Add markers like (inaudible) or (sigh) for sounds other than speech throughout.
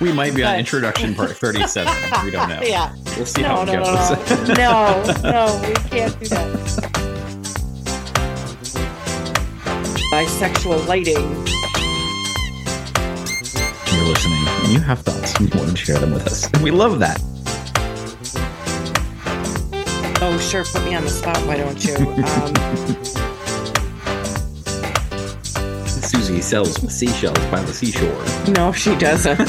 We might be on introduction part (laughs) 37. We don't know. Yeah. We'll see No, how it no, no, goes. no. (laughs) no, no, we can't do that. Bisexual lighting. You're listening and you have thoughts and you want to share them with us. We love that. Oh, sure. Put me on the spot. Why don't you? Um, (laughs) Susie sells seashells by the seashore. no, she doesn't. (laughs)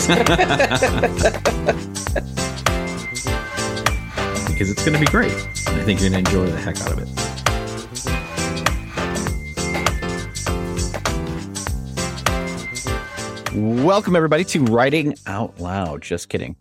because it's going to be great. I think you're going to enjoy the heck out of it. Welcome, everybody, to Writing Out Loud. Just kidding.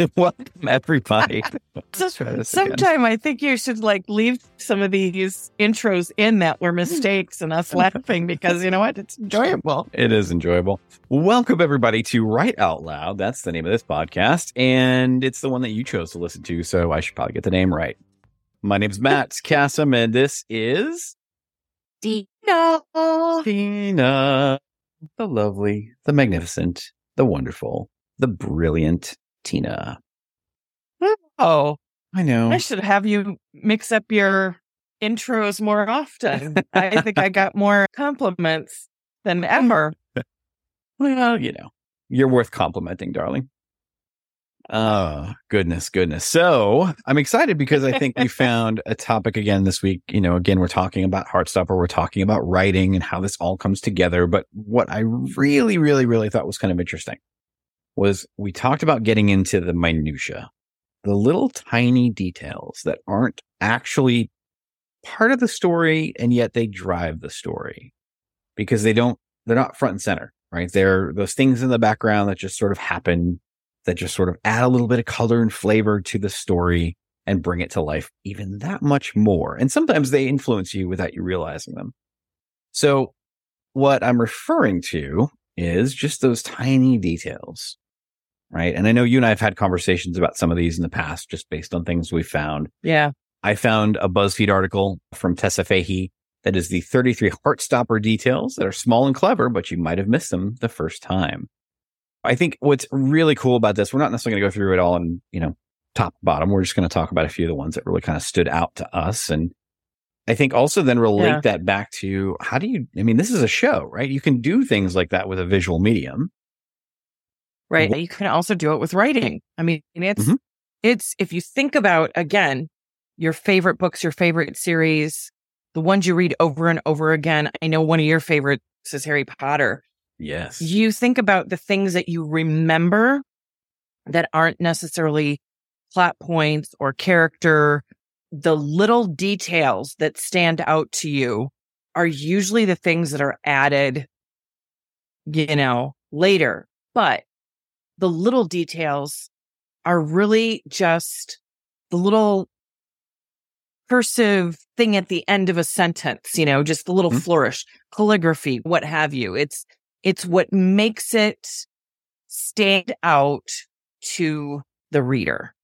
(laughs) Welcome, everybody. (laughs) Let's try this again. Sometime I think you should like leave some of these intros in that were hmm. mistakes and us laughing because you know what? It's enjoyable. It is enjoyable. Welcome, everybody, to Write Out Loud. That's the name of this podcast, and it's the one that you chose to listen to, so I should probably get the name right. My name's Matt (laughs) Cassem, and this is Dino. Tina, the lovely, the magnificent, the wonderful, the brilliant Tina. Oh, I know. I should have you mix up your intros more often. (laughs) I think I got more compliments than ever. Well, you know, you're worth complimenting, darling. Oh, goodness, goodness. So I'm excited because I think we (laughs) found a topic again this week. You know, again, we're talking about Heartstopper. We're talking about writing and how this all comes together. But what I really, really, really thought was kind of interesting was we talked about getting into the minutia, the little tiny details that aren't actually part of the story and yet they drive the story because they don't, they're not front and center, right? They're those things in the background that just sort of happen that just sort of add a little bit of color and flavor to the story and bring it to life even that much more. And sometimes they influence you without you realizing them. So what I'm referring to is just those tiny details, right? And I know you and I have had conversations about some of these in the past, just based on things we found. Yeah. I found a BuzzFeed article from Tessa Fahey that is the 33 Heartstopper details that are small and clever, but you might have missed them the first time. I think what's really cool about this, we're not necessarily going to go through it all in, you know, top to bottom. We're just going to talk about a few of the ones that really kind of stood out to us. And I think also then relate Yeah. that back to how do you, I mean, this is a show, right? You can do things like that with a visual medium. Right. You can also do it with writing. I mean, it's, Mhm. it's, if you think about again, your favorite books, your favorite series, the ones you read over and over again. I know one of your favorites is Harry Potter. Yes. You think about the things that you remember that aren't necessarily plot points or character. The little details that stand out to you are usually the things that are added, you know, later. But the little details are really just the little cursive thing at the end of a sentence, you know, just the little Mhm. flourish, calligraphy, what have you. It's, it's what makes it stand out to the reader.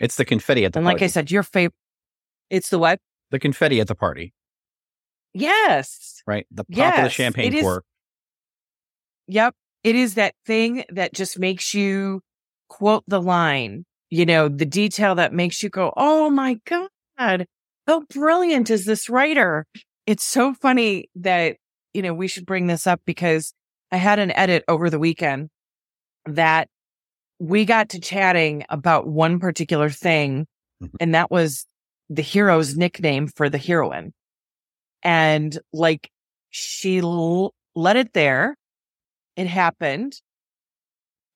It's the confetti at the And party. like I said, your favorite, it's the what? the confetti at the party, Yes. right? The pop of the champagne cork. Yep. It is that thing that just makes you quote the line, you know, the detail that makes you go, Oh my God, how brilliant is this writer? It's so funny that, you know, we should bring this up because I had an edit over the weekend that we got to chatting about one particular thing, Mhm. and that was the hero's nickname for the heroine. And like she l- let it there. It happened.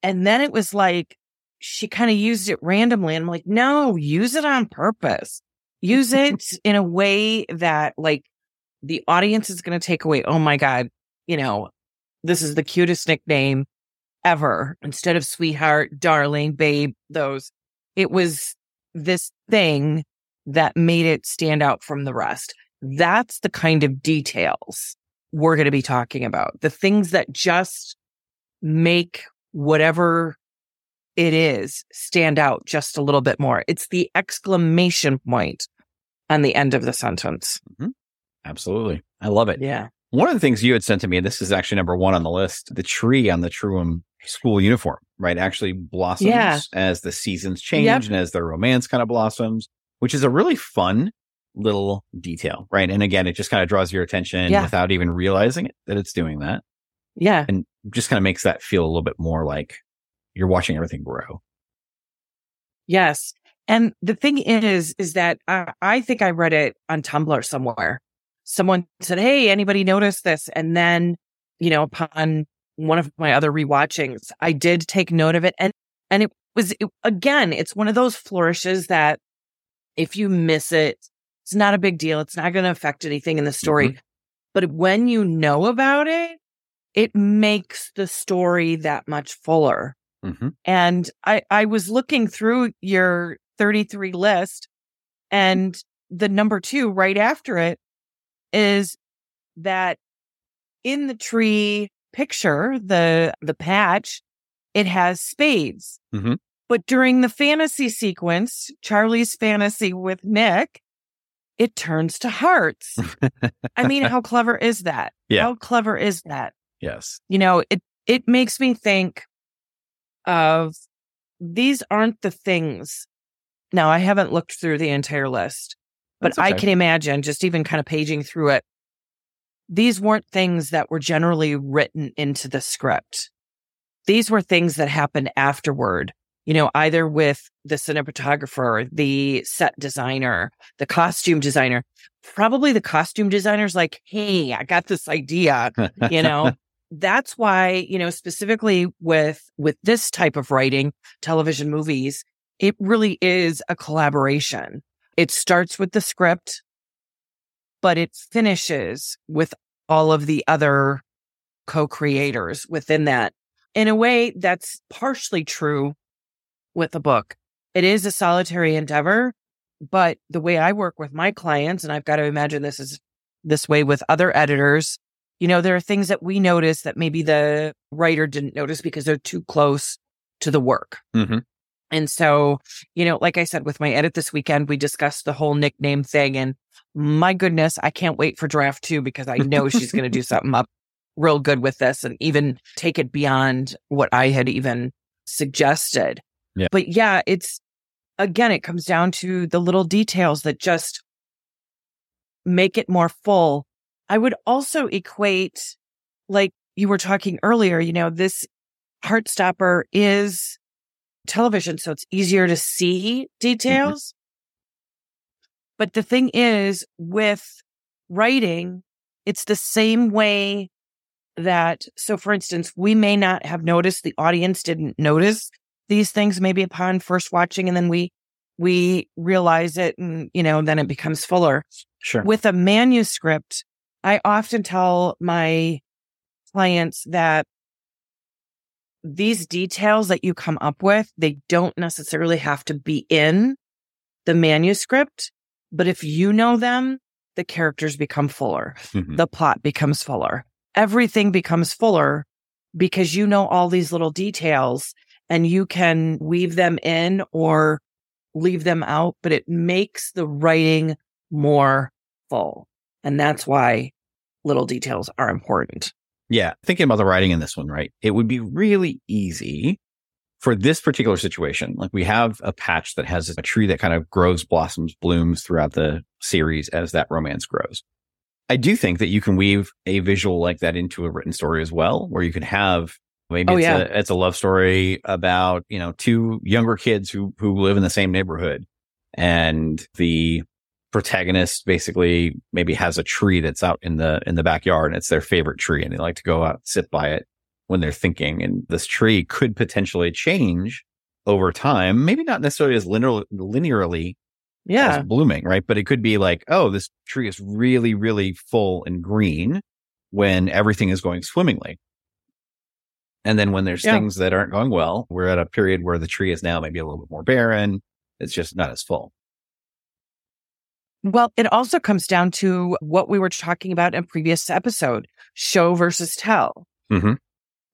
And then it was like she kind of used it randomly. And I'm like, no, use it on purpose. Use (laughs) it in a way that like the audience is going to take away. Oh my God, you know, this is the cutest nickname ever. Instead of sweetheart, darling, babe, those, it was this thing that made it stand out from the rest. That's the kind of details we're going to be talking about. The things that just make whatever it is stand out just a little bit more. It's the exclamation point on the end of the sentence. Mm-hmm. Absolutely. I love it. Yeah. One of the things you had sent to me, and this is actually number one on the list, the tree on the Truham school uniform, right? Actually blossoms Yeah. as the seasons change Yep. and as their romance kind of blossoms, which is a really fun little detail, right? And again, it just kind of draws your attention Yeah. without even realizing it that it's doing that Yeah. and just kind of makes that feel a little bit more like you're watching everything grow. Yes. And the thing is, is that I, I think I read it on Tumblr somewhere. Someone said, Hey, anybody notice this? And then, you know, upon one of my other rewatchings, I did take note of it. And, and it was, it, again, it's one of those flourishes that if you miss it, it's not a big deal. It's not going to affect anything in the story. Mm-hmm. But when you know about it, it makes the story that much fuller. hmm And I, I was looking through your 33 list and the number two right after it is that in the tree picture, the, the patch, it has spades. Mhm. But during the fantasy sequence, Charlie's fantasy with Nick, it turns to hearts. (laughs) I mean, how clever is that? Yeah. How clever is that? Yes. you know, it, it makes me think of these aren't the things. Now, I haven't looked through the entire list, but That's I can imagine just even kind of paging through it. These weren't things that were generally written into the script. These were things that happened afterward, you know, either with the cinematographer, the set designer, the costume designer. Probably the costume designer's like, Hey, I got this idea you (laughs) know that's why you know specifically with with this type of writing television movies it really is a collaboration. It starts with the script but it finishes with all of the other co-creators within that. In a way that's partially true with the book. It is a solitary endeavor but the way i work with my clients and i've got to imagine this is this way with other editors you know, there are things that we notice that maybe the writer didn't notice because they're too close to the work. hmm And so, you know, like I said, with my edit this weekend, we discussed the whole nickname thing. And my goodness, I can't wait for draft two because I know she's going to do (laughs) something up real good with this and even take it beyond what I had even suggested. Yeah. But yeah, it's again, it comes down to the little details that just make it more full. I would also equate, like you were talking earlier, you know, this Heartstopper is television, so it's easier to see mm-hmm. details. But the thing is, with writing, it's the same way that, so for instance, we may not have noticed, the audience didn't notice these things maybe upon first watching, and then we, we realize it and, you know, then it becomes fuller Sure. with a manuscript, I often tell my clients that these details that you come up with, they don't necessarily have to be in the manuscript, but if you know them, the characters become fuller, Mhm. the plot becomes fuller, everything becomes fuller because you know all these little details and you can weave them in or leave them out, but it makes the writing more full. And that's why little details are important. Yeah. Thinking about the writing in this one, right? It would be really easy for this particular situation. Like we have a patch that has a tree that kind of grows, blossoms, blooms throughout the series as that romance grows. I do think that you can weave a visual like that into a written story as well, where you can have maybe Oh, it's, yeah. a, it's a love story about, you know, two younger kids who, who live in the same neighborhood and the protagonist basically maybe has a tree that's out in the in the backyard and it's their favorite tree and they like to go out and sit by it when they're thinking. And this tree could potentially change over time maybe not necessarily as linear, linearly Yeah. as blooming right? But it could be like oh this tree is really really full and green when everything is going swimmingly. And then when there's Yeah. things that aren't going well we're at a period where the tree is now maybe a little bit more barren. It's just not as full Well, it also comes down to what we were talking about in previous episode, show versus tell. mm-hmm.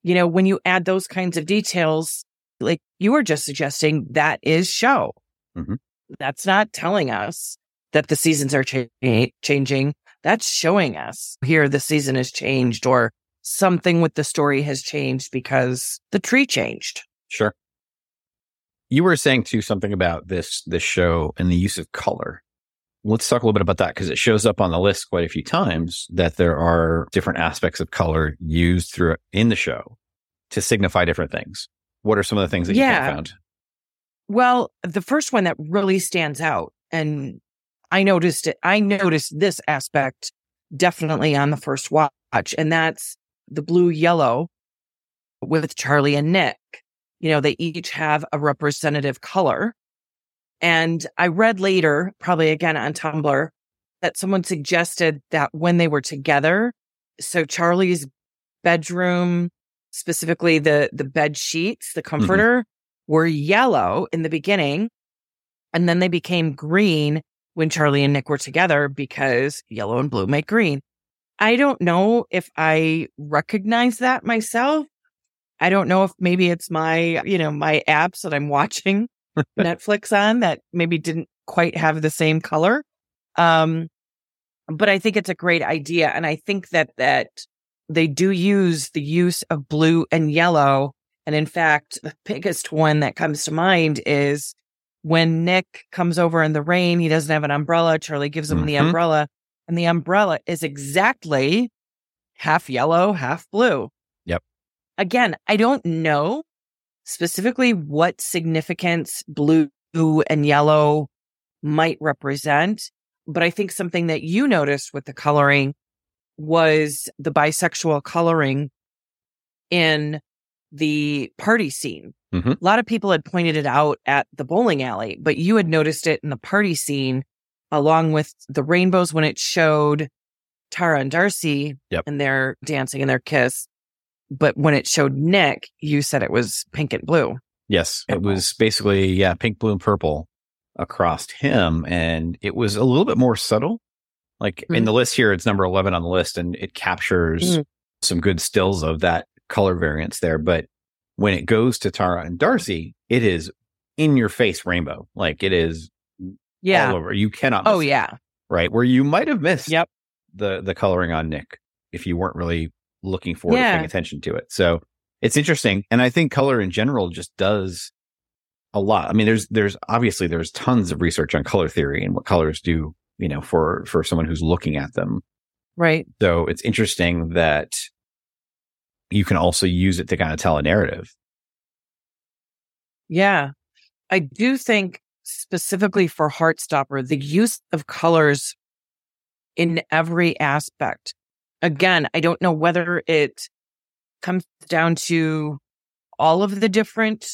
You know, when you add those kinds of details, like you were just suggesting, that is show. Mhm. That's not telling us that the seasons are cha- changing. That's showing us here the season has changed or something with the story has changed because the tree changed. Sure. You were saying too something about this this show and the use of color. Let's talk a little bit about that because it shows up on the list quite a few times that there are different aspects of color used through in the show to signify different things. What are some of the things that Yeah. you found? Well, the first one that really stands out, and I noticed it, I noticed this aspect definitely on the first watch, and that's the blue yellow with Charlie and Nick. You know, they each have a representative color. And I read later, probably again on Tumblr, that someone suggested that when they were together, so Charlie's bedroom, specifically the the bed sheets, the mm-hmm. comforter, were yellow in the beginning, and then they became green when Charlie and Nick were together because yellow and blue make green. I don't know if I recognize that myself. I don't know if maybe it's my, you know, my apps that I'm (laughs) watching Netflix on that maybe didn't quite have the same color. Um, but I think it's a great idea. And I think that, that they do use the use of blue and yellow. And in fact, the biggest one that comes to mind is when Nick comes over in the rain, he doesn't have an umbrella. Charlie gives him the Mhm. umbrella and the umbrella is exactly half yellow, half blue. Yep. Again, I don't know specifically what significance blue and yellow might represent, but I think something that you noticed with the coloring was the bisexual coloring in the party scene. Mhm. A lot of people had pointed it out at the bowling alley, but you had noticed it in the party scene along with the rainbows when it showed Tara and Darcy Yep. and their dancing and their kiss. But when it showed Nick, you said it was pink and blue. Yes, it was basically yeah, pink, blue, and purple across him, and it was a little bit more subtle. Like in Mhm. the list here, it's number eleven on the list, and it captures Mhm. some good stills of that color variance there. But when it goes to Tara and Darcy, it is in your face rainbow, like it is Yeah. all over. You cannot. Oh miss it, yeah. right. Where you might have missed Yep. the the coloring on Nick if you weren't really looking forward to paying attention to it. So it's interesting, and I think color in general just does a lot. I mean, there's there's obviously there's tons of research on color theory and what colors do, you know, for for someone who's looking at them. Right. So it's interesting that you can also use it to kind of tell a narrative. Yeah. I do think specifically for Heartstopper, the use of colors in every aspect. Again, I don't know whether it comes down to all of the different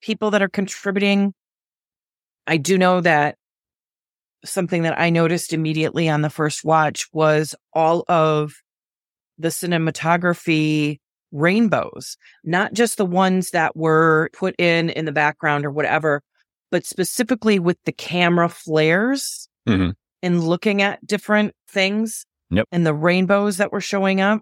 people that are contributing. I do know that something that I noticed immediately on the first watch was all of the cinematography rainbows, not just the ones that were put in in the background or whatever, but specifically with the camera flares Mhm. and looking at different things Yep. and the rainbows that were showing up.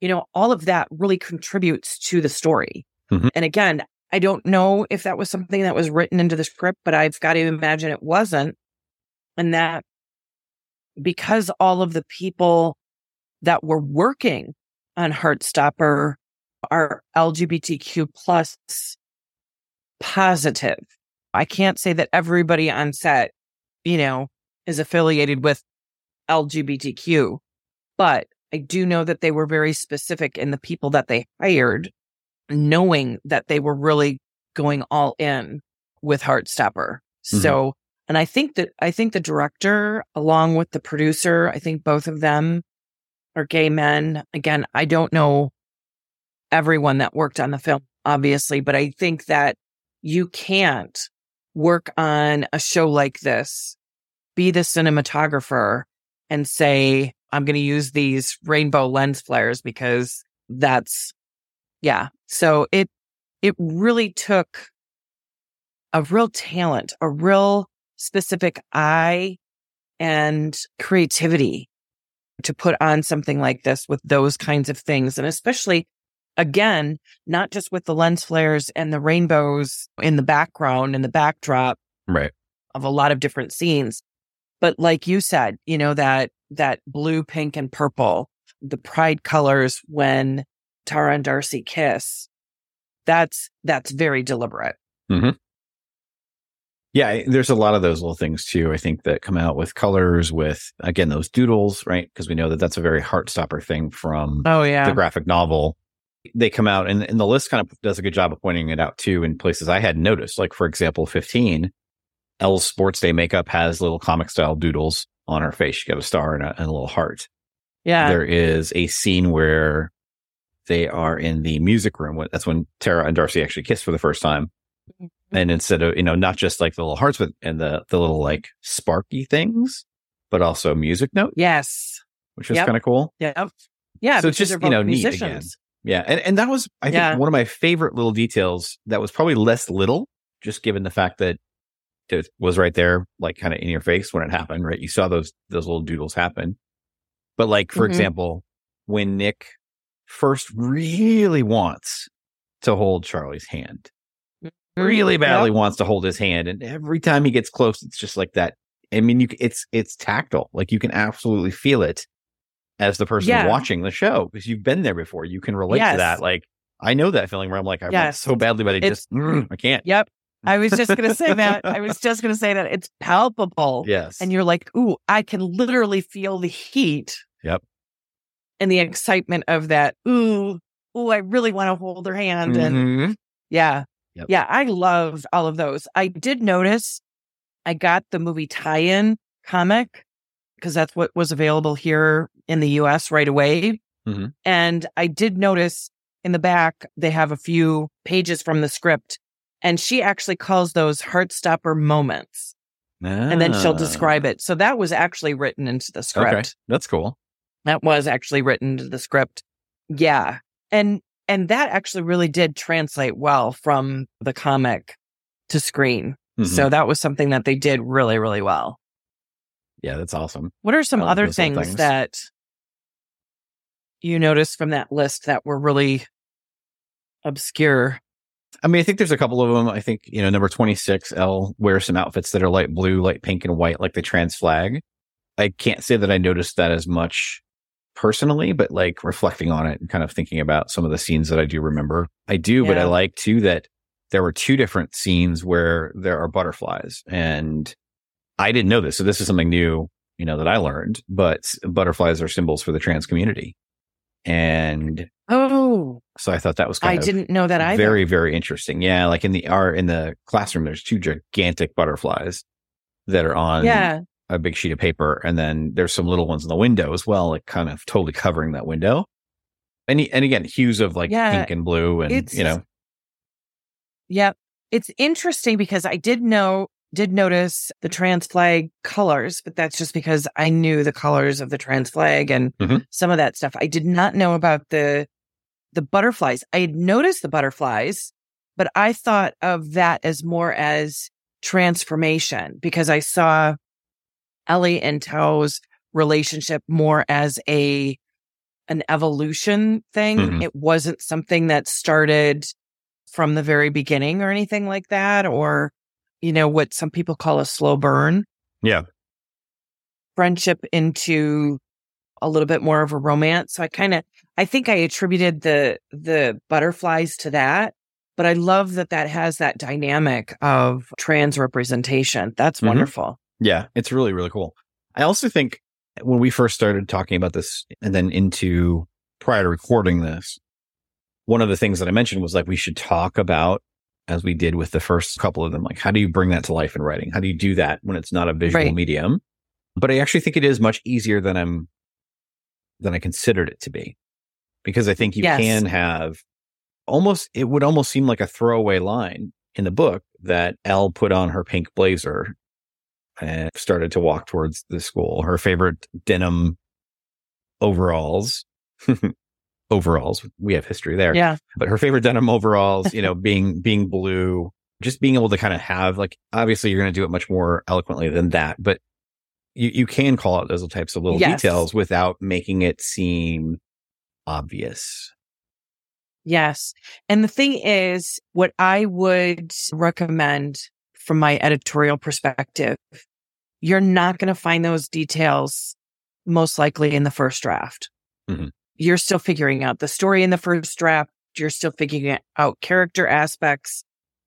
You know, all of that really contributes to the story. Mhm. And again, I don't know if that was something that was written into the script, but I've got to imagine it wasn't. And that because all of the people that were working on Heartstopper are LGBTQ plus positive. I can't say that everybody on set, you know, is affiliated with LGBTQ, but I do know that they were very specific in the people that they hired, knowing that they were really going all in with Heartstopper. Mhm. So, and I think that, I think the director, along with the producer, I think both of them are gay men. Again, I don't know everyone that worked on the film, obviously, but I think that you can't work on a show like this, be the cinematographer and say, I'm going to use these rainbow lens flares because that's, yeah. So it, it really took a real talent, a real specific eye and creativity to put on something like this with those kinds of things. And especially, again, not just with the lens flares and the rainbows in the background and the backdrop Right. of a lot of different scenes. But like you said, you know, that, that blue, pink and purple the pride colors when Tara and Darcy kiss, that's that's very deliberate. Mm-hmm. Yeah, there's a lot of those little things too. I think that come out with colors, with again those doodles, right? Because we know that that's a very Heartstopper thing from Oh yeah. the graphic novel. They come out, and, and the list kind of does a good job of pointing it out too in places I hadn't noticed. Like for example, 15, Elle's sports day makeup has little comic style doodles on her face. She got a star and a, and a little heart. yeah. There is a scene where they are in the music room. That's when Tara and Darcy actually kiss for the first time. Mm-hmm. And instead of, you know, not just like the little hearts, but and the, the little like sparky things, but also music note, Yes. which is Yep. kind of cool. Yeah. Yeah. So it's just, you know, both neat again. musicians. Yeah. And, and that was, I think, Yeah. one of my favorite little details that was probably less little, just given the fact that it was right there, like kind of in your face when it happened, right? You saw those, those little doodles happen. But like, for Mhm. example, when Nick first really wants to hold Charlie's hand, really badly Yep. wants to hold his hand. And every time he gets close, it's just like that. I mean, you, it's, it's tactile. Like you can absolutely feel it as the person Yeah. watching the show because you've been there before. You can relate to that. Like I know that feeling where I'm like, I want Yes. so badly, but I just, mm, I can't. Yep. I was just going to say that. I was just going to say that it's palpable. Yes. And you're like, ooh, I can literally feel the heat. Yep. And the excitement of that. Ooh, ooh, I really want to hold her hand. And Mhm. yeah. Yep. Yeah. I love all of those. I did notice I got the movie tie in comic because that's what was available here in the US right away. Mhm. And I did notice in the back, they have a few pages from the script. And she actually calls those heartstopper moments. And then she'll Ah. describe it. So that was actually written into the script. Okay. That's cool. That was actually written into the script. Yeah. And and that actually really did translate well from the comic to screen. Mhm. So that was something that they did really, really well. yeah, that's awesome. What are some other things, things. that you noticed from that list that were really obscure? I mean, I think there's a couple of them. I think, you know, number 26, Elle wears some outfits that are light blue, light pink and white, like the trans flag. I can't say that I noticed that as much personally, but like reflecting on it and kind of thinking about some of the scenes that I do remember. I do, but I like too that there were two different scenes where there are butterflies and I didn't know this. So this is something new, you know, that I learned, but butterflies are symbols for the trans community. And Oh, so I thought that was kind I didn't know that either. very, very interesting. Yeah. Like in the art in the classroom, there's two gigantic butterflies that are on yeah. a big sheet of paper. And then there's some little ones in the window as well, like kind of totally covering that window. And, and again, hues of like Yeah, pink and blue and, you know, Yep. It's interesting because I did know did notice the trans flag colors, but that's just because I knew the colors of the trans flag and Mhm. some of that stuff. I did not know about the the butterflies. I had noticed the butterflies, but I thought of that as more as transformation because I saw Ellie and Tao's relationship more as a an evolution thing. Mhm. It wasn't something that started from the very beginning or anything like that, or, you know, what some people call a slow burn yeah. friendship into a little bit more of a romance. So I kind of, I think I attributed the, the butterflies to that, but I love that that has that dynamic of trans representation. That's Mhm. wonderful. Yeah. It's really, really cool. I also think when we first started talking about this and then into prior to recording this, one of the things that I mentioned was like, we should talk about as we did with the first couple of them, like how do you bring that to life in writing? How do you do that when it's not a visual Right. medium? But I actually think it is much easier than I'm, than I considered it to be because I think you Yes. can have almost, it would almost seem like a throwaway line in the book that Elle put on her pink blazer and started to walk towards the school. Her favorite denim overalls, (laughs) overalls. We have history there, Yeah. but her favorite denim overalls, you know, (laughs) being, being blue, just being able to kind of have like, obviously you're going to do it much more eloquently than that, but you, you can call out those types of little Yes. details without making it seem obvious. Yes. And the thing is, what I would recommend from my editorial perspective, you're not going to find those details most likely in the first draft. Mhm. You're still figuring out the story in the first draft. You're still figuring out character aspects.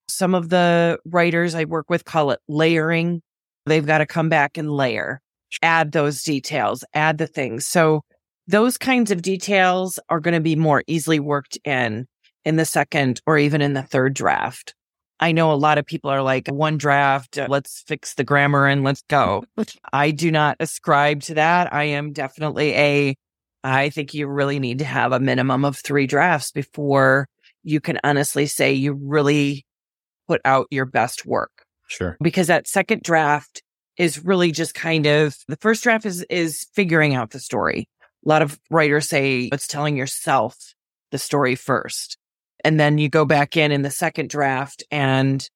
Some of the writers I work with call it layering. They've got to come back and layer, add those details, add the things. So those kinds of details are going to be more easily worked in in the second or even in the third draft. I know a lot of people are like one draft, uh, let's fix the grammar and let's go. (laughs) I do not ascribe to that. I am definitely a I think you really need to have a minimum of 3 drafts before you can honestly say you really put out your best work Sure. because that second draft is really just kind of the first draft is is figuring out the story. A lot of writers say it's telling yourself the story first. And then you go back in in the second draft and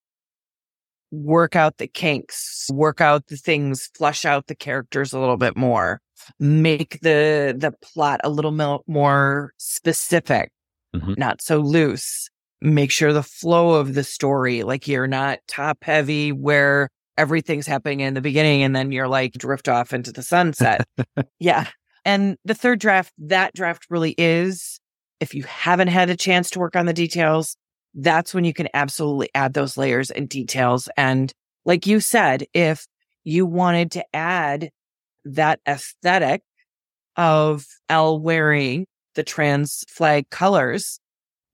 work out the kinks, work out the things, flush out the characters a little bit more, make the the plot a little more specific, Mhm. not so loose. Make sure the flow of the story, like you're not top heavy where everything's happening in the beginning and then you're like drift off into the sunset. (laughs) yeah. And the third draft, that draft really is, if you haven't had a chance to work on the details, that's when you can absolutely add those layers and details. And like you said, if you wanted to add that aesthetic of Elle wearing the trans flag colors,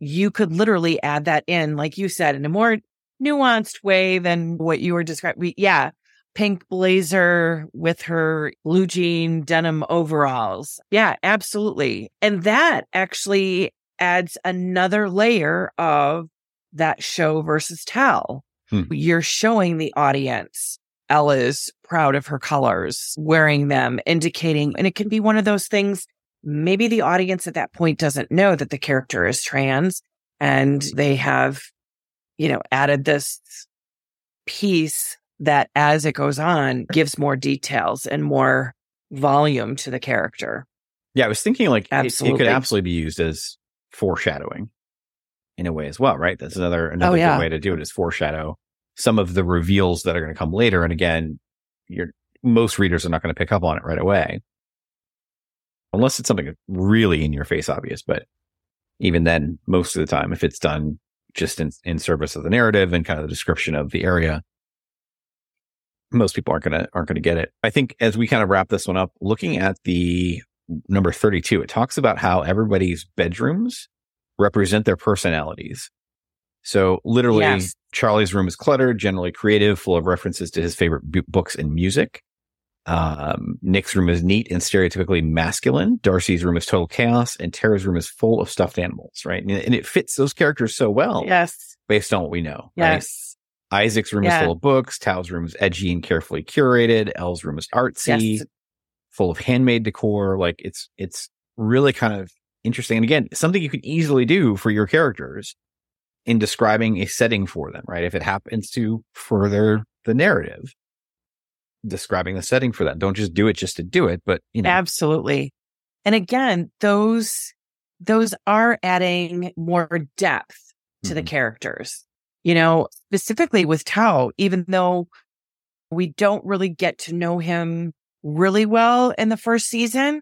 you could literally add that in, like you said, in a more nuanced way than what you were describing. Yeah. Pink blazer with her blue jean denim overalls. Yeah, absolutely. And that actually adds another layer of that show versus tell. Hmm. You're showing the audience Ella's proud of her colors, wearing them, indicating, and it can be one of those things. Maybe the audience at that point doesn't know that the character is trans and they have, you know, added this piece that as it goes on gives more details and more volume to the character. Yeah, I was thinking like it- it, Absolutely. could absolutely be used as foreshadowing in a way as well, right? That's another another Oh, yeah. good way to do it is foreshadow some of the reveals that are going to come later. And again, you're most readers are not going to pick up on it right away. Unless it's something really in your face obvious, but even then, most of the time, if it's done just in, in service of the narrative and kind of the description of the area, most people aren't gonna aren't gonna get it. I think as we kind of wrap this one up, looking at the number 32, it talks about how everybody's bedrooms represent their personalities. So literally, Yes. Charlie's room is cluttered, generally creative, full of references to his favorite bu- books and music. Um, Nick's room is neat and stereotypically masculine. Darcy's room is total chaos, and Tara's room is full of stuffed animals. Right, and, and it fits those characters so well Yes. based on what we know. Right? Yes. Isaac's room Yeah. is full of books. Tao's room is edgy and carefully curated. Elle's room is artsy, Yes. full of handmade decor. Like it's it's really kind of interesting. And again, something you can easily do for your characters in describing a setting for them, right? If it happens to further the narrative, describing the setting for that. Don't just do it just to do it, but you know, Absolutely. And again, those those are adding more depth to the Mhm. characters. You know, specifically with Tao, even though we don't really get to know him really well in the first season,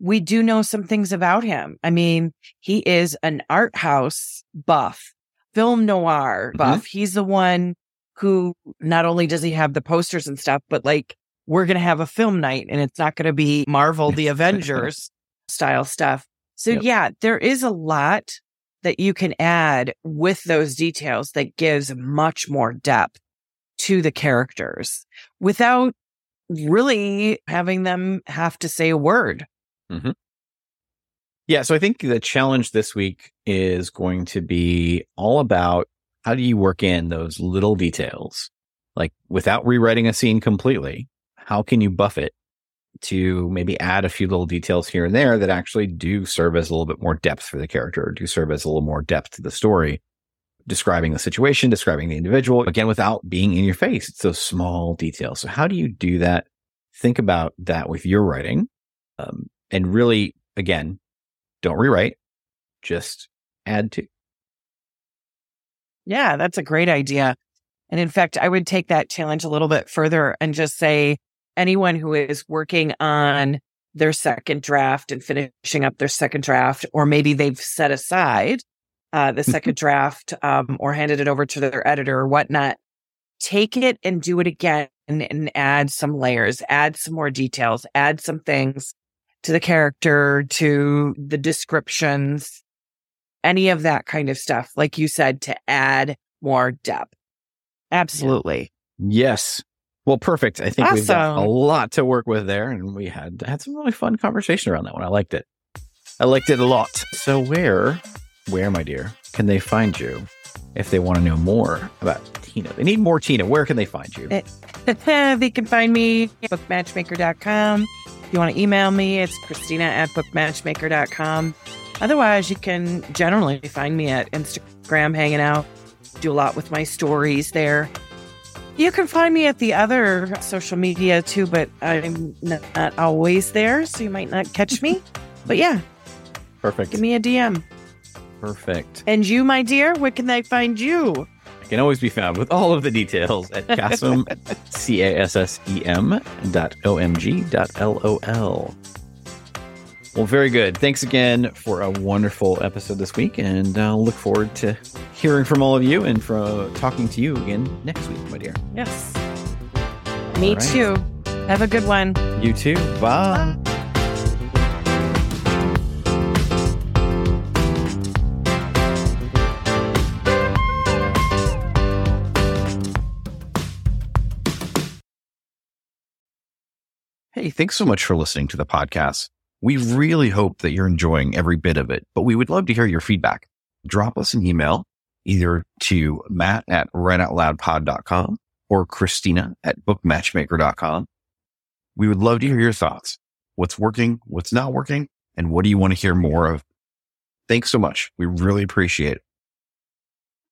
we do know some things about him. I mean, he is an art house buff, film noir Mhm. buff. He's the one who not only does he have the posters and stuff, but like we're going to have a film night and it's not going to be Marvel, the (laughs) Avengers style stuff. So Yep. yeah, there is a lot that you can add with those details that gives much more depth to the characters without really having them have to say a word. Mm-hmm. Yeah, so I think the challenge this week is going to be all about how do you work in those little details, like without rewriting a scene completely. How can you buff it to maybe add a few little details here and there that actually do serve as a little bit more depth for the character, or do serve as a little more depth to the story, describing the situation, describing the individual, again, without being in your face. It's those small details. So how do you do that? Think about that with your writing. Um, and really, again, don't rewrite, just add to. Yeah, that's a great idea. And in fact, I would take that challenge a little bit further and just say anyone who is working on their second draft and finishing up their second draft, or maybe they've set aside uh, the second (laughs) draft um, or handed it over to their editor or whatnot. Take it and do it again and, and add some layers, add some more details, add some things to the character, to the descriptions, any of that kind of stuff. Like you said, to add more depth. Absolutely. Yes. Well, perfect. I think we've got a lot to work with there, and we had had some really fun conversation around that one. I liked it. I liked it a lot. So where, where, my dear, can they find you if they want to know more about Tina? They need more Tina. Where can they find you? (laughs) They can find me at bookmatchmaker.com. If you want to email me, it's Christina at bookmatchmaker.com. Otherwise, you can generally find me at Instagram hanging out. Do a lot with my stories there. You can find me at the other social media too, but I'm not, always there, so you might not catch me. (laughs) But yeah, Perfect. give me a DM. Perfect. And you, my dear, where can they find you? I can always be found with all of the details at Cassem, C A S S E M dot O M G dot L O L. Well, very good. Thanks again for a wonderful episode this week, and I'll look forward to hearing from all of you and for talking to you again next week, my dear. Yes. Me All right. too. Have a good one. You too. Bye. Hey, thanks so much for listening to the podcast. We really hope that you're enjoying every bit of it, but we would love to hear your feedback. Drop us an email either to matt at writeoutloudpod.com or Christina at bookmatchmaker.com. We would love to hear your thoughts. What's working? What's not working? And what do you want to hear more of? Thanks so much. We really appreciate it.